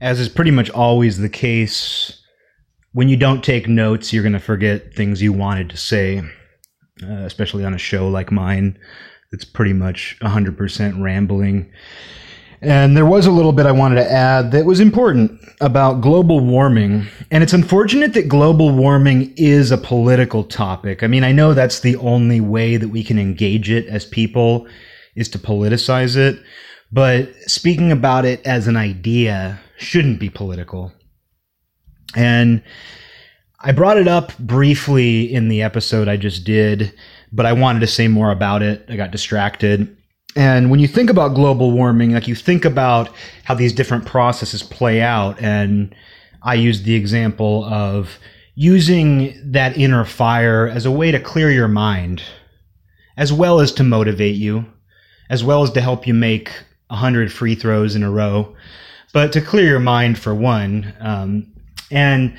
as is pretty much always the case, when you don't take notes, you're going to forget things you wanted to say, uh, especially on a show like mine. It's pretty much 100% rambling. And there was a little bit I wanted to add that was important about global warming. And it's unfortunate that global warming is a political topic. I mean, I know that's the only way that we can engage it as people is to politicize it. But speaking about it as an idea shouldn't be political. And I brought it up briefly in the episode I just did, but I wanted to say more about it. I got distracted. And when you think about global warming, like you think about how these different processes play out, and I used the example of using that inner fire as a way to clear your mind, as well as to motivate you, as well as to help you make 100 free throws in a row, but to clear your mind for one. Um, and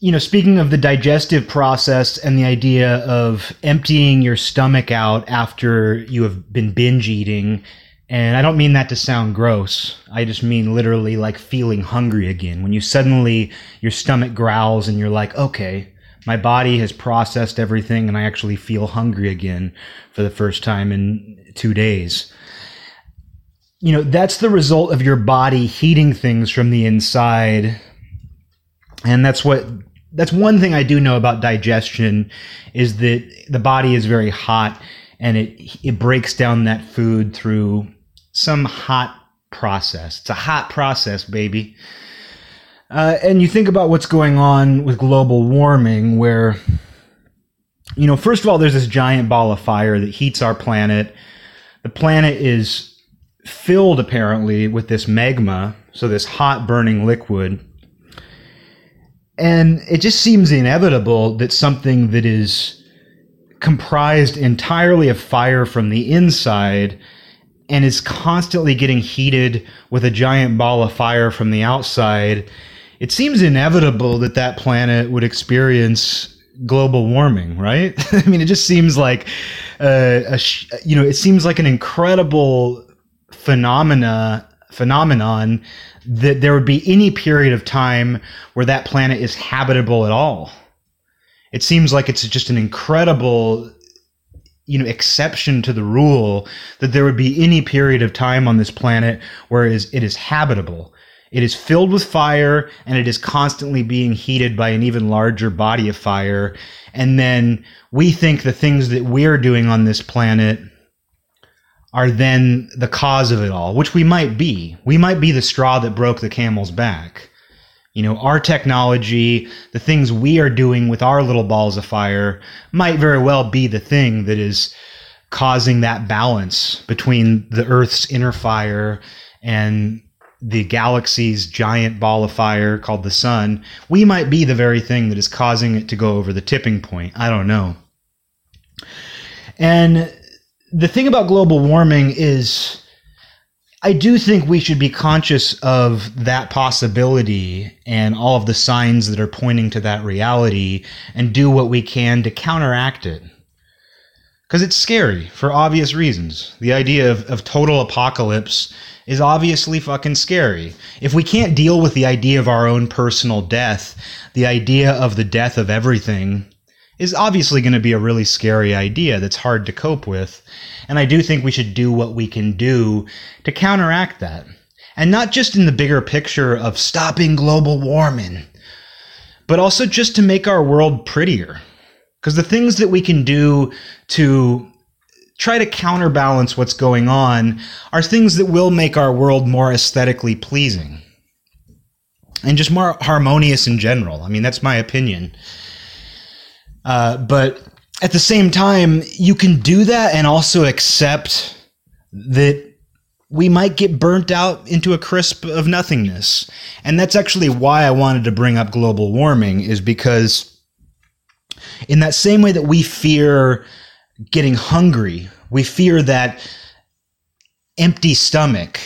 you know, speaking of the digestive process and the idea of emptying your stomach out after you have been binge eating, and I don't mean that to sound gross. I just mean literally like feeling hungry again. When you suddenly, your stomach growls and you're like, okay, my body has processed everything and I actually feel hungry again for the first time in two days. You know, that's the result of your body heating things from the inside. And that's what that's one thing I do know about digestion is that the body is very hot and it it breaks down that food through some hot process. It's a hot process, baby. Uh, and you think about what's going on with global warming, where you know, first of all, there's this giant ball of fire that heats our planet. The planet is filled apparently with this magma, so this hot burning liquid and it just seems inevitable that something that is comprised entirely of fire from the inside and is constantly getting heated with a giant ball of fire from the outside, it seems inevitable that that planet would experience global warming, right? I mean, it just seems like uh, a, you know, it seems like an incredible phenomena phenomenon that there would be any period of time where that planet is habitable at all. It seems like it's just an incredible you know exception to the rule that there would be any period of time on this planet where it is, it is habitable. It is filled with fire and it is constantly being heated by an even larger body of fire. And then we think the things that we're doing on this planet are then the cause of it all, which we might be. We might be the straw that broke the camel's back. You know, our technology, the things we are doing with our little balls of fire might very well be the thing that is causing that balance between the Earth's inner fire and the galaxy's giant ball of fire called the sun. We might be the very thing that is causing it to go over the tipping point. I don't know. And the thing about global warming is I do think we should be conscious of that possibility and all of the signs that are pointing to that reality and do what we can to counteract it. Because it's scary for obvious reasons. The idea of, of total apocalypse is obviously fucking scary. If we can't deal with the idea of our own personal death, the idea of the death of everything, is obviously going to be a really scary idea that's hard to cope with. And I do think we should do what we can do to counteract that. And not just in the bigger picture of stopping global warming, but also just to make our world prettier. Because the things that we can do to try to counterbalance what's going on are things that will make our world more aesthetically pleasing and just more harmonious in general. I mean, that's my opinion. Uh, but at the same time, you can do that and also accept that we might get burnt out into a crisp of nothingness. And that's actually why I wanted to bring up global warming, is because in that same way that we fear getting hungry, we fear that empty stomach.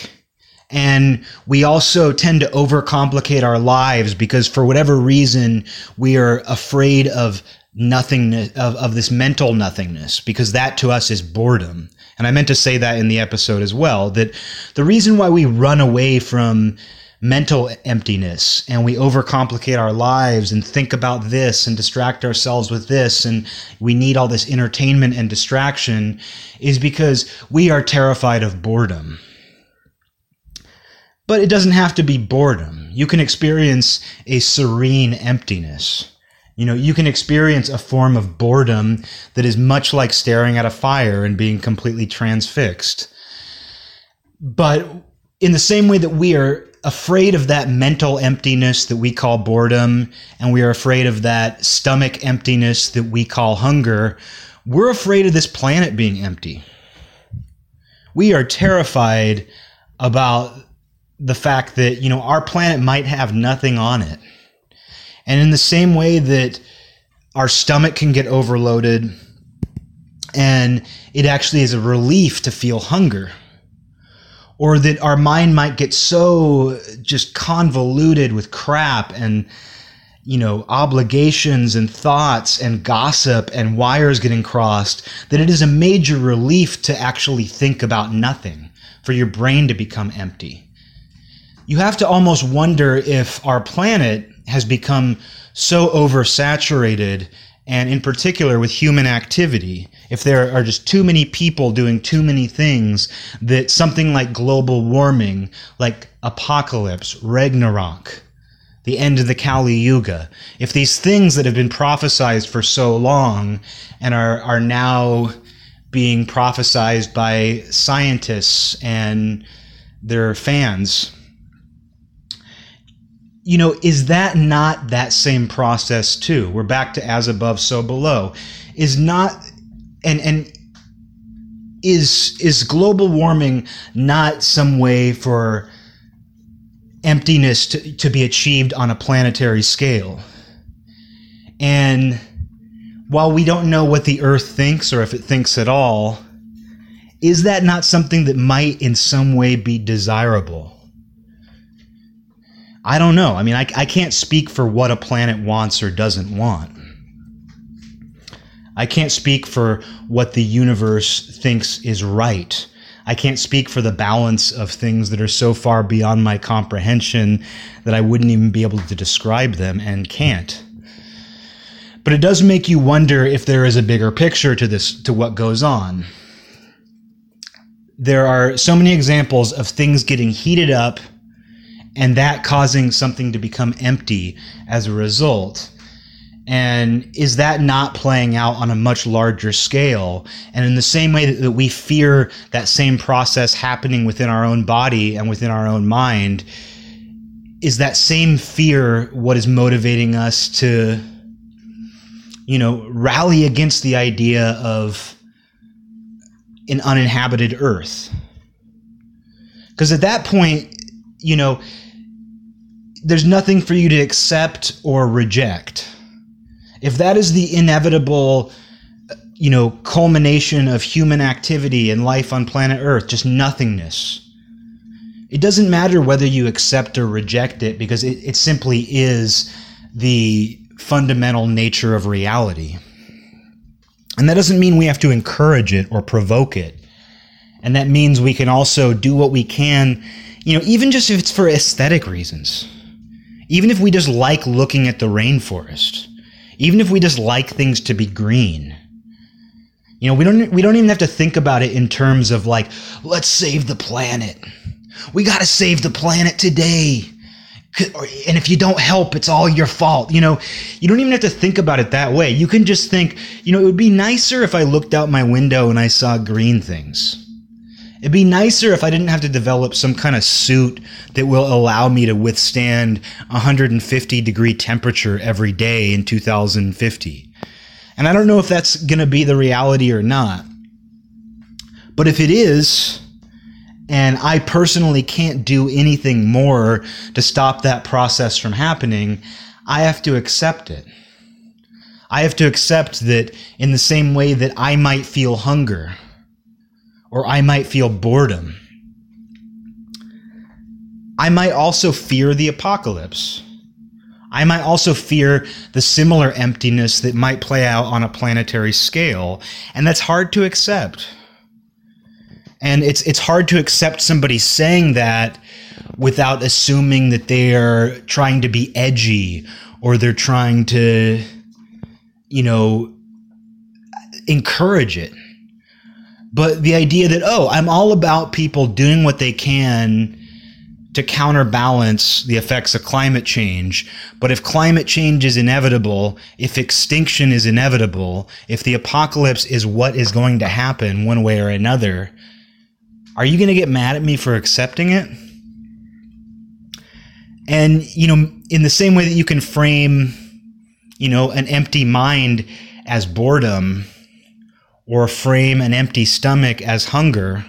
And we also tend to overcomplicate our lives because for whatever reason, we are afraid of nothingness of, of this mental nothingness because that to us is boredom and i meant to say that in the episode as well that the reason why we run away from mental emptiness and we overcomplicate our lives and think about this and distract ourselves with this and we need all this entertainment and distraction is because we are terrified of boredom. But it doesn't have to be boredom. You can experience a serene emptiness. You know, you can experience a form of boredom that is much like staring at a fire and being completely transfixed. But in the same way that we are afraid of that mental emptiness that we call boredom, and we are afraid of that stomach emptiness that we call hunger, we're afraid of this planet being empty. We are terrified about the fact that, you know, our planet might have nothing on it. And in the same way that our stomach can get overloaded and it actually is a relief to feel hunger or that our mind might get so just convoluted with crap and you know obligations and thoughts and gossip and wires getting crossed that it is a major relief to actually think about nothing for your brain to become empty. You have to almost wonder if our planet has become so oversaturated and in particular with human activity, if there are just too many people doing too many things, that something like global warming, like apocalypse, Ragnarok, the end of the Kali Yuga, if these things that have been prophesized for so long and are, are now being prophesized by scientists and their fans, you know, is that not that same process too? We're back to as above, so below. Is not and and is is global warming not some way for emptiness to, to be achieved on a planetary scale? And while we don't know what the Earth thinks or if it thinks at all, is that not something that might in some way be desirable? I don't know. I mean, I, I can't speak for what a planet wants or doesn't want. I can't speak for what the universe thinks is right. I can't speak for the balance of things that are so far beyond my comprehension that I wouldn't even be able to describe them and can't. But it does make you wonder if there is a bigger picture to this, to what goes on. There are so many examples of things getting heated up and that causing something to become empty as a result. And is that not playing out on a much larger scale? And in the same way that, we fear that same process happening within our own body and within our own mind, is that same fear what is motivating us to, you know, rally against the idea of an uninhabited earth? Because at that point, you know, there's nothing for you to accept or reject. If that is the inevitable, uh, you know, culmination of human activity and life on planet Earth, just nothingness, it doesn't matter whether you accept or reject it because it, it simply is the fundamental nature of reality. And that doesn't mean we have to encourage it or provoke it. And that means we can also do what we can, you know, even just if it's for aesthetic reasons even if we just like looking at the rainforest, even if we just like things to be green, you know, we don't we don't even have to think about it in terms of like, let's save the planet. We got to save the planet today. And if you don't help, it's all your fault. You know, you don't even have to think about it that way. You can just think, you know, it would be nicer if I looked out my window and I saw green things. It'd be nicer if I didn't have to develop some kind of suit that will allow me to withstand 150 degree temperature every day in 2050. And I don't know if that's going to be the reality or not. But if it is, and I personally can't do anything more to stop that process from happening, I have to accept it. I have to accept that in the same way that I might feel hunger or I might feel boredom. I might also fear the apocalypse. I might also fear the similar emptiness that might play out on a planetary scale, and that's hard to accept. And it's it's hard to accept somebody saying that without assuming that they are trying to be edgy or they're trying to, you know, encourage it. But the idea that, oh, I'm all about people doing what they can to counterbalance the effects of climate change. But if climate change is inevitable, if extinction is inevitable, if the apocalypse is what is going to happen one way or another, are you going to get mad at me for accepting it? And, you know, in the same way that you can frame, you know, an empty mind as boredom or frame an empty stomach as hunger,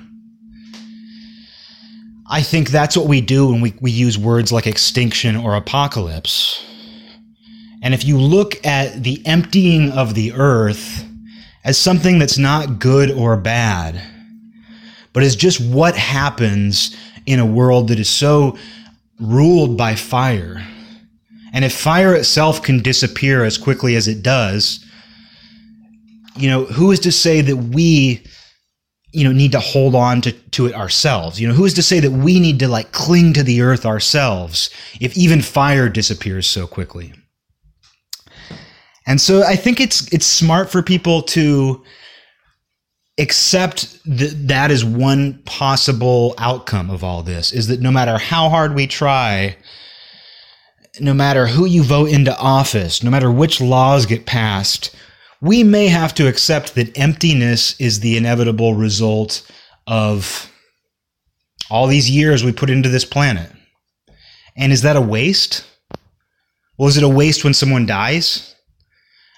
I think that's what we do when we, we use words like extinction or apocalypse. And if you look at the emptying of the earth as something that's not good or bad, but is just what happens in a world that is so ruled by fire. And if fire itself can disappear as quickly as it does, you know, who is to say that we, you know, need to hold on to, to it ourselves? You know, who is to say that we need to like cling to the earth ourselves if even fire disappears so quickly? And so I think it's it's smart for people to accept that that is one possible outcome of all this is that no matter how hard we try no matter who you vote into office no matter which laws get passed we may have to accept that emptiness is the inevitable result of all these years we put into this planet and is that a waste well is it a waste when someone dies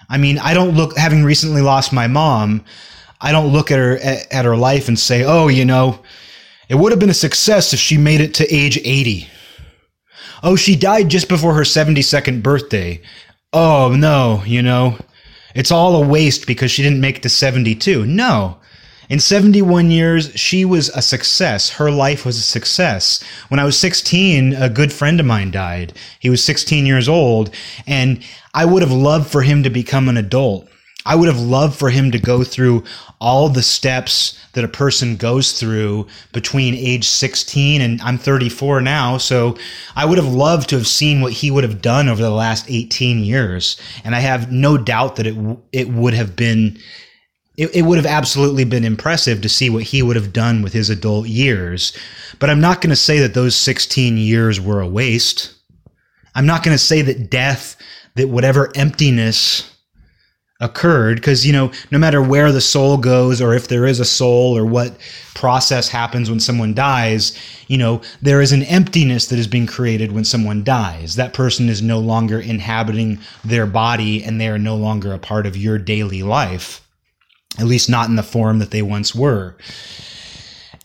i mean i don't look having recently lost my mom I don't look at her at, at her life and say, "Oh, you know, it would have been a success if she made it to age 80." Oh, she died just before her 72nd birthday. Oh, no, you know, it's all a waste because she didn't make it to 72. No. In 71 years, she was a success. Her life was a success. When I was 16, a good friend of mine died. He was 16 years old, and I would have loved for him to become an adult. I would have loved for him to go through all the steps that a person goes through between age 16 and I'm 34 now. So I would have loved to have seen what he would have done over the last 18 years. And I have no doubt that it, it would have been, it, it would have absolutely been impressive to see what he would have done with his adult years. But I'm not going to say that those 16 years were a waste. I'm not going to say that death, that whatever emptiness, occurred because you know no matter where the soul goes or if there is a soul or what process happens when someone dies you know there is an emptiness that is being created when someone dies. That person is no longer inhabiting their body and they are no longer a part of your daily life at least not in the form that they once were.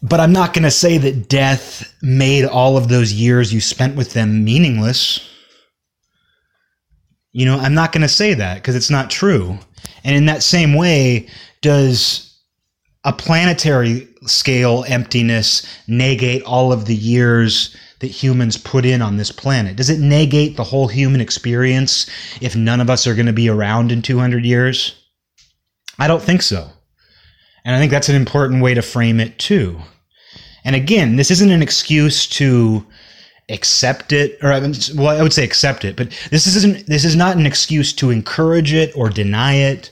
But i'm not going to say that death made all of those years you spent with them meaningless you know, I'm not going to say that because it's not true. And in that same way, does a planetary scale emptiness negate all of the years that humans put in on this planet? Does it negate the whole human experience if none of us are going to be around in 200 years? I don't think so. And I think that's an important way to frame it too. And again, this isn't an excuse to accept it or well I would say accept it but this isn't this is not an excuse to encourage it or deny it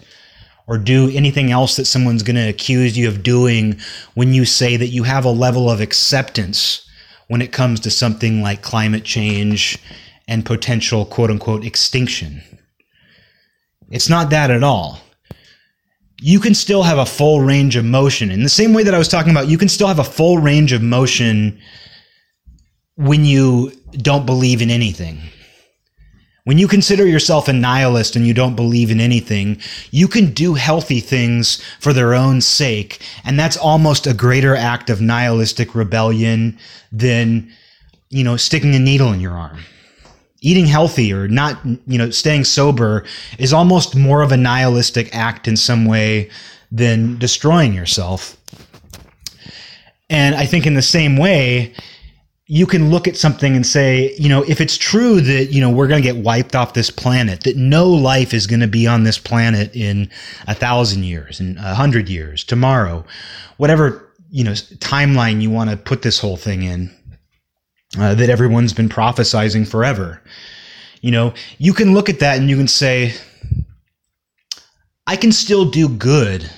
or do anything else that someone's going to accuse you of doing when you say that you have a level of acceptance when it comes to something like climate change and potential quote unquote extinction. It's not that at all. You can still have a full range of motion. In the same way that I was talking about you can still have a full range of motion when you don't believe in anything. When you consider yourself a nihilist and you don't believe in anything, you can do healthy things for their own sake. And that's almost a greater act of nihilistic rebellion than, you know, sticking a needle in your arm. Eating healthy or not, you know, staying sober is almost more of a nihilistic act in some way than destroying yourself. And I think in the same way, you can look at something and say, you know, if it's true that, you know, we're going to get wiped off this planet, that no life is going to be on this planet in a thousand years, in a hundred years, tomorrow, whatever, you know, timeline you want to put this whole thing in. uh, that everyone's been prophesizing forever. You know, you can look at that and you can say, I can still do good.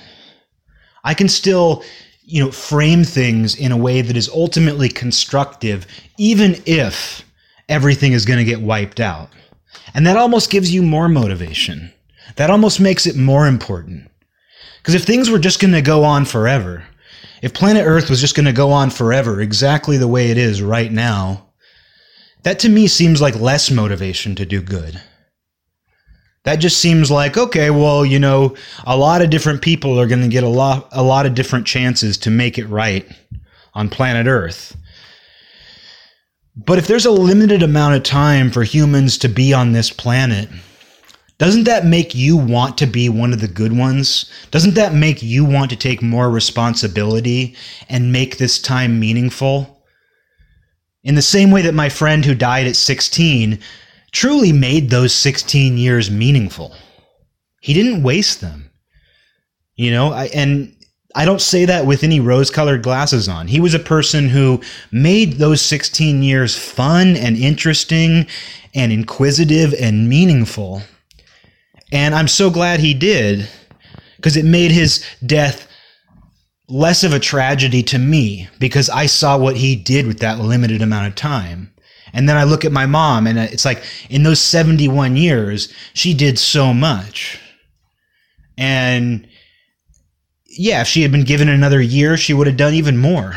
I can still, you know, frame things in a way that is ultimately constructive, even if everything is going to get wiped out. And that almost gives you more motivation. That almost makes it more important. Because if things were just going to go on forever, if planet Earth was just going to go on forever exactly the way it is right now, that to me seems like less motivation to do good. That just seems like okay, well, you know, a lot of different people are going to get a lot a lot of different chances to make it right on planet Earth. But if there's a limited amount of time for humans to be on this planet, doesn't that make you want to be one of the good ones? Doesn't that make you want to take more responsibility and make this time meaningful? In the same way that my friend who died at 16 truly made those 16 years meaningful. He didn't waste them. You know, I, and I don't say that with any rose colored glasses on. He was a person who made those 16 years fun and interesting and inquisitive and meaningful. And I'm so glad he did because it made his death less of a tragedy to me because I saw what he did with that limited amount of time. And then I look at my mom and it's like in those 71 years, she did so much. And yeah, if she had been given another year, she would have done even more.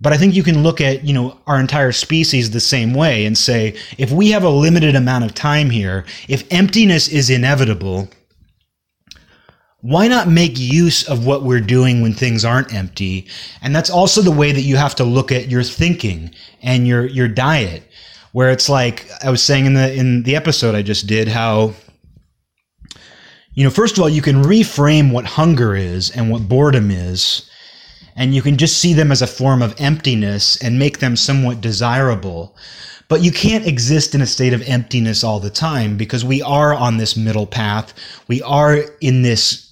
But I think you can look at, you know, our entire species the same way and say, if we have a limited amount of time here, if emptiness is inevitable, why not make use of what we're doing when things aren't empty? And that's also the way that you have to look at your thinking and your your diet, where it's like I was saying in the in the episode I just did how you know, first of all, you can reframe what hunger is and what boredom is, and you can just see them as a form of emptiness and make them somewhat desirable. But you can't exist in a state of emptiness all the time because we are on this middle path. We are in this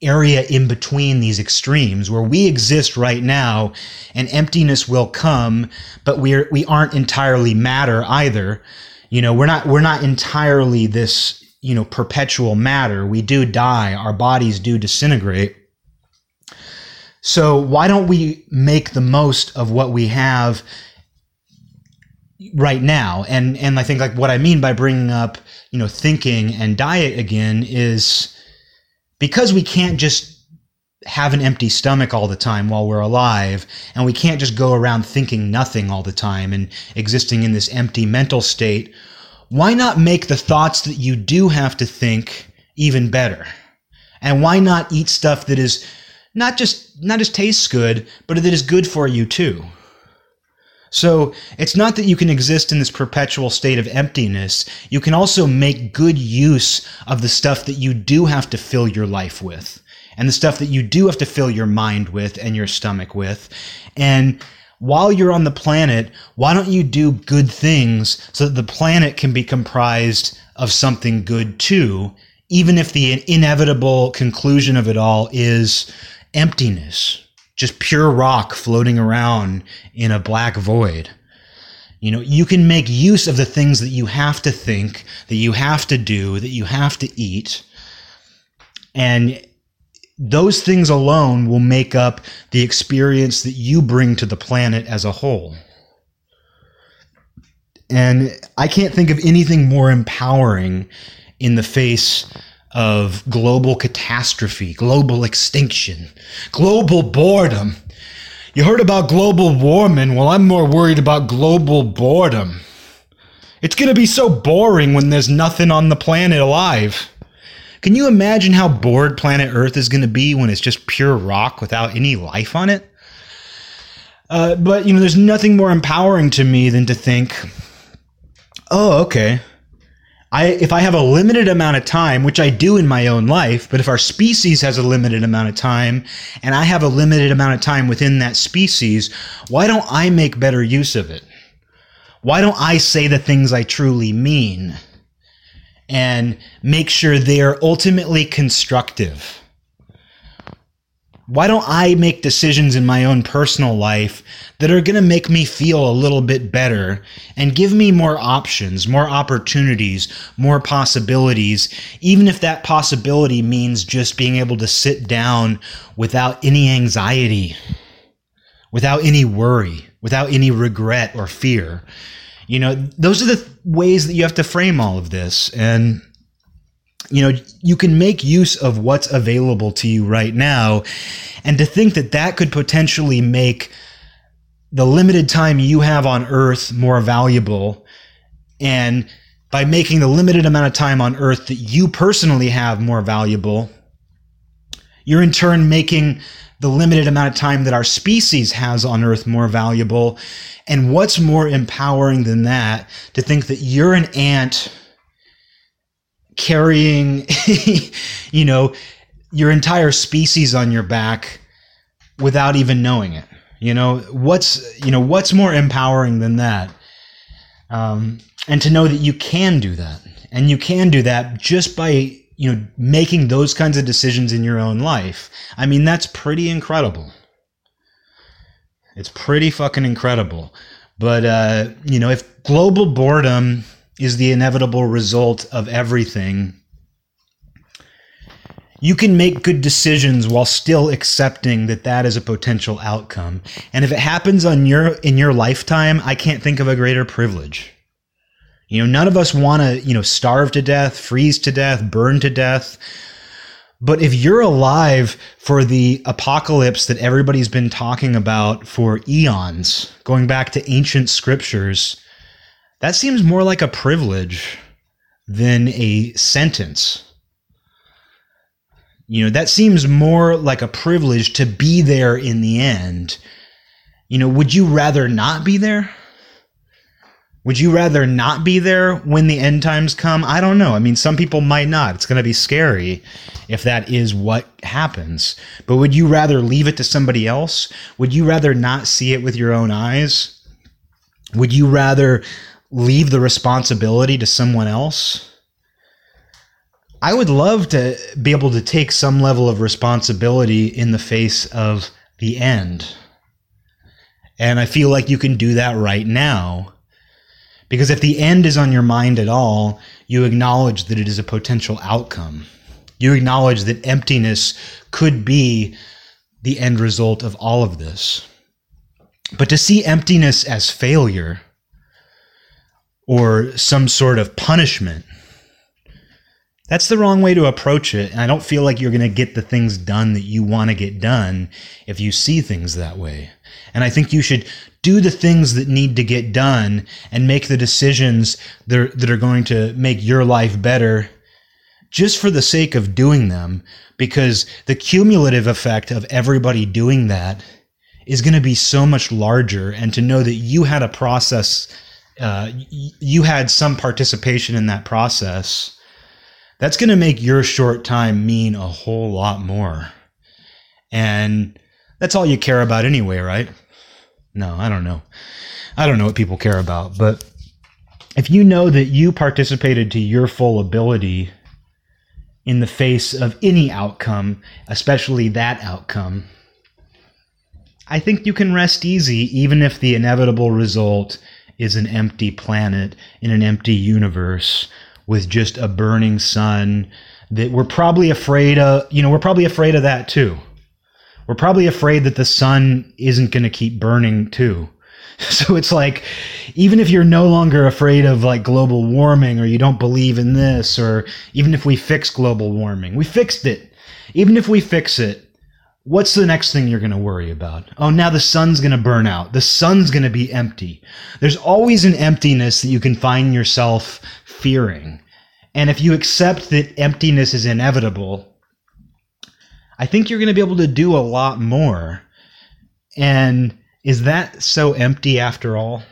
area in between these extremes where we exist right now and emptiness will come but we're we aren't entirely matter either. You know we're not we're not entirely this you know perpetual matter. We do die. Our bodies do disintegrate. So why don't we make the most of what we have right now? And and i think like what i mean by bringing up you know thinking and diet again is because we can't just have an empty stomach all the time while we're alive, and we can't just go around thinking nothing all the time and existing in this empty mental state, why not make the thoughts that you do have to think even better? And why not eat stuff that is not just not just tastes good, but that is good for you too? So it's not that you can exist in this perpetual state of emptiness. You can also make good use of the stuff that you do have to fill your life with and the stuff that you do have to fill your mind with and your stomach with. And while you're on the planet, why don't you do good things so that the planet can be comprised of something good too, even if the inevitable conclusion of it all is emptiness? Just pure rock floating around in a black void. You know, you can make use of the things that you have to think, that you have to do, that you have to eat. And those things alone will make up the experience that you bring to the planet as a whole. And I can't think of anything more empowering in the face of global catastrophe, global extinction, global boredom. You heard about global warming. Well, I'm more worried about global boredom. It's going to be so boring when there's nothing on the planet alive. Can you imagine how bored planet Earth is going to be when it's just pure rock without any life on it? Uh, but, you know, there's nothing more empowering to me than to think, oh, okay, I if I have a limited amount of time, which I do in my own life, but if our species has a limited amount of time and I have a limited amount of time within that species, why don't I make better use of it? Why don't I say the things I truly mean and make sure they're ultimately constructive? Why don't I make decisions in my own personal life that are going to make me feel a little bit better and give me more options, more opportunities, more possibilities, even if that possibility means just being able to sit down without any anxiety, without any worry, without any regret or fear. You know, those are the ways that you have to frame all of this. And you know, you can make use of what's available to you right now. And to think that that could potentially make the limited time you have on earth more valuable. And by making the limited amount of time on earth that you personally have more valuable, you're in turn making the limited amount of time that our species has on earth more valuable. And what's more empowering than that to think that you're an ant carrying, you know, your entire species on your back without even knowing it. You know, what's, you know, what's more empowering than that? Um, and to know that you can do that. And you can do that just by, you know, making those kinds of decisions in your own life. I mean, that's pretty incredible. It's pretty fucking incredible. But, uh, you know, if global boredom is the inevitable result of everything, you can make good decisions while still accepting that that is a potential outcome. And if it happens on your in your lifetime, I can't think of a greater privilege. You know, none of us want to, you know, starve to death, freeze to death, burn to death. But if you're alive for the apocalypse that everybody's been talking about for eons, going back to ancient scriptures, that seems more like a privilege than a sentence. You know, that seems more like a privilege to be there in the end. You know, would you rather not be there? Would you rather not be there when the end times come? I don't know. I mean, some people might not. It's going to be scary if that is what happens. But would you rather leave it to somebody else? Would you rather not see it with your own eyes? Would you rather leave the responsibility to someone else. I would love to be able to take some level of responsibility in the face of the end. And I feel like you can do that right now. Because if the end is on your mind at all, you acknowledge that it is a potential outcome. You acknowledge that emptiness could be the end result of all of this. But to see emptiness as failure, or some sort of punishment. That's the wrong way to approach it. And I don't feel like you're going to get the things done that you want to get done if you see things that way. And I think you should do the things that need to get done and make the decisions that are, that are going to make your life better just for the sake of doing them. Because the cumulative effect of everybody doing that is going to be so much larger. And to know that you had a process uh, you had some participation in that process, that's going to make your short time mean a whole lot more. And that's all you care about anyway, right? No, I don't know. I don't know what people care about, but if you know that you participated to your full ability in the face of any outcome, especially that outcome, I think you can rest easy even if the inevitable result is an empty planet in an empty universe with just a burning sun that we're probably afraid of, you know, we're probably afraid of that too. We're probably afraid that the sun isn't going to keep burning too. So it's like, even if you're no longer afraid of like global warming or you don't believe in this, or even if we fix global warming, we fixed it. Even if we fix it, What's the next thing you're going to worry about? Oh, now the sun's going to burn out. The sun's going to be empty. There's always an emptiness that you can find yourself fearing. And if you accept that emptiness is inevitable, I think you're going to be able to do a lot more. And is that so empty after all?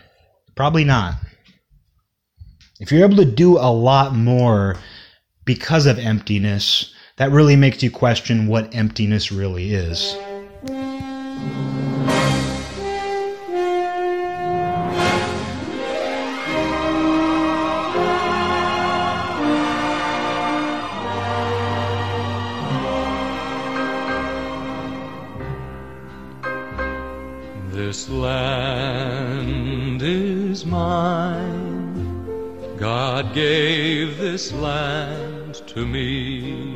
Probably not. If you're able to do a lot more because of emptiness, that really makes you question what emptiness really is. This land is mine. God gave this land to me